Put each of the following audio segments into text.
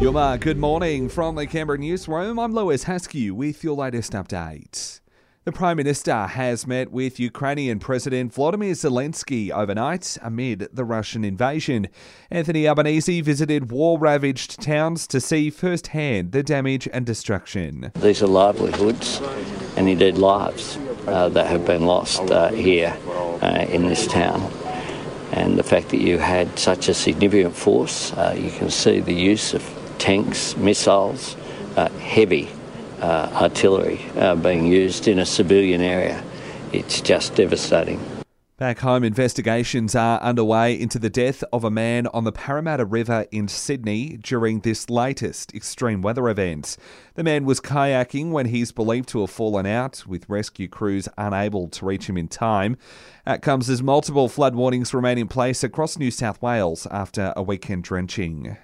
Yuma, good morning from the Canberra newsroom. I'm Lewis Haskew with your latest update. The Prime Minister has met with Ukrainian President Volodymyr Zelensky overnight amid the Russian invasion. Anthony Albanese visited war ravaged towns to see firsthand the damage and destruction. These are livelihoods and indeed lives uh, that have been lost uh, here uh, in this town. And the fact that you had such a significant force, uh, you can see the use of tanks, missiles, uh, heavy uh, artillery uh, being used in a civilian area. It's just devastating. Back home, investigations are underway into the death of a man on the Parramatta River in Sydney during this latest extreme weather event. The man was kayaking when he's believed to have fallen out, with rescue crews unable to reach him in time. That comes as multiple flood warnings remain in place across New South Wales after a weekend drenching.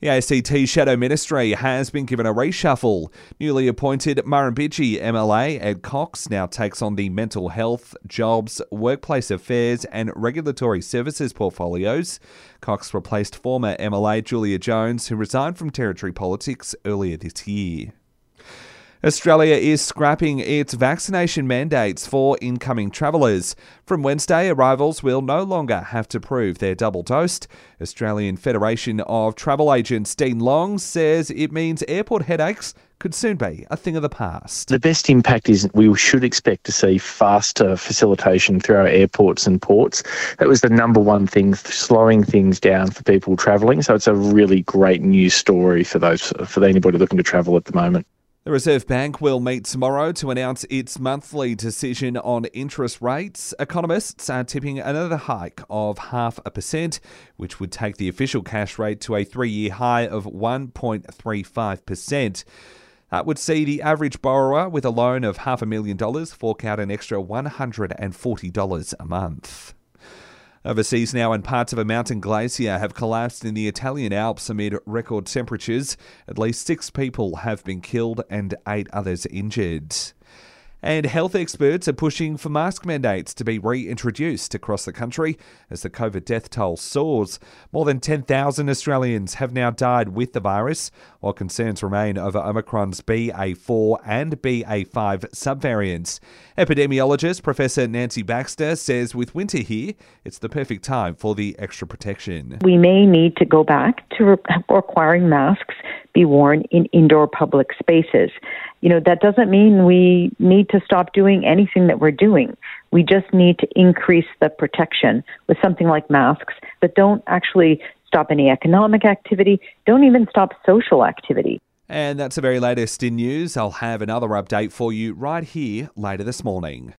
The ACT Shadow Ministry has been given a reshuffle. Newly appointed Murrumbidgee MLA Ed Cox now takes on the mental health, jobs, workplace affairs, and regulatory services portfolios. Cox replaced former MLA Julia Jones, who resigned from Territory politics earlier this year. Australia is scrapping its vaccination mandates for incoming travellers. From Wednesday, arrivals will no longer have to prove they're double dosed. Australian Federation of Travel Agents Dean Long says it means airport headaches could soon be a thing of the past. The best impact is we should expect to see faster facilitation through our airports and ports. That was the number one thing, slowing things down for people travelling. So it's a really great news story for those for anybody looking to travel at the moment. The Reserve Bank will meet tomorrow to announce its monthly decision on interest rates. Economists are tipping another hike of half a percent, which would take the official cash rate to a three year high of 1.35%. That would see the average borrower with a loan of half a million dollars fork out an extra $140 a month. Overseas now, and parts of a mountain glacier have collapsed in the Italian Alps amid record temperatures. At least six people have been killed and eight others injured. And health experts are pushing for mask mandates to be reintroduced across the country as the COVID death toll soars. More than 10,000 Australians have now died with the virus, while concerns remain over Omicron's BA4 and BA5 subvariants. Epidemiologist Professor Nancy Baxter says with winter here, it's the perfect time for the extra protection. We may need to go back to requiring masks be worn in indoor public spaces. You know, that doesn't mean we need to stop doing anything that we're doing. We just need to increase the protection with something like masks, but don't actually stop any economic activity, don't even stop social activity. And that's the very latest in news. I'll have another update for you right here later this morning.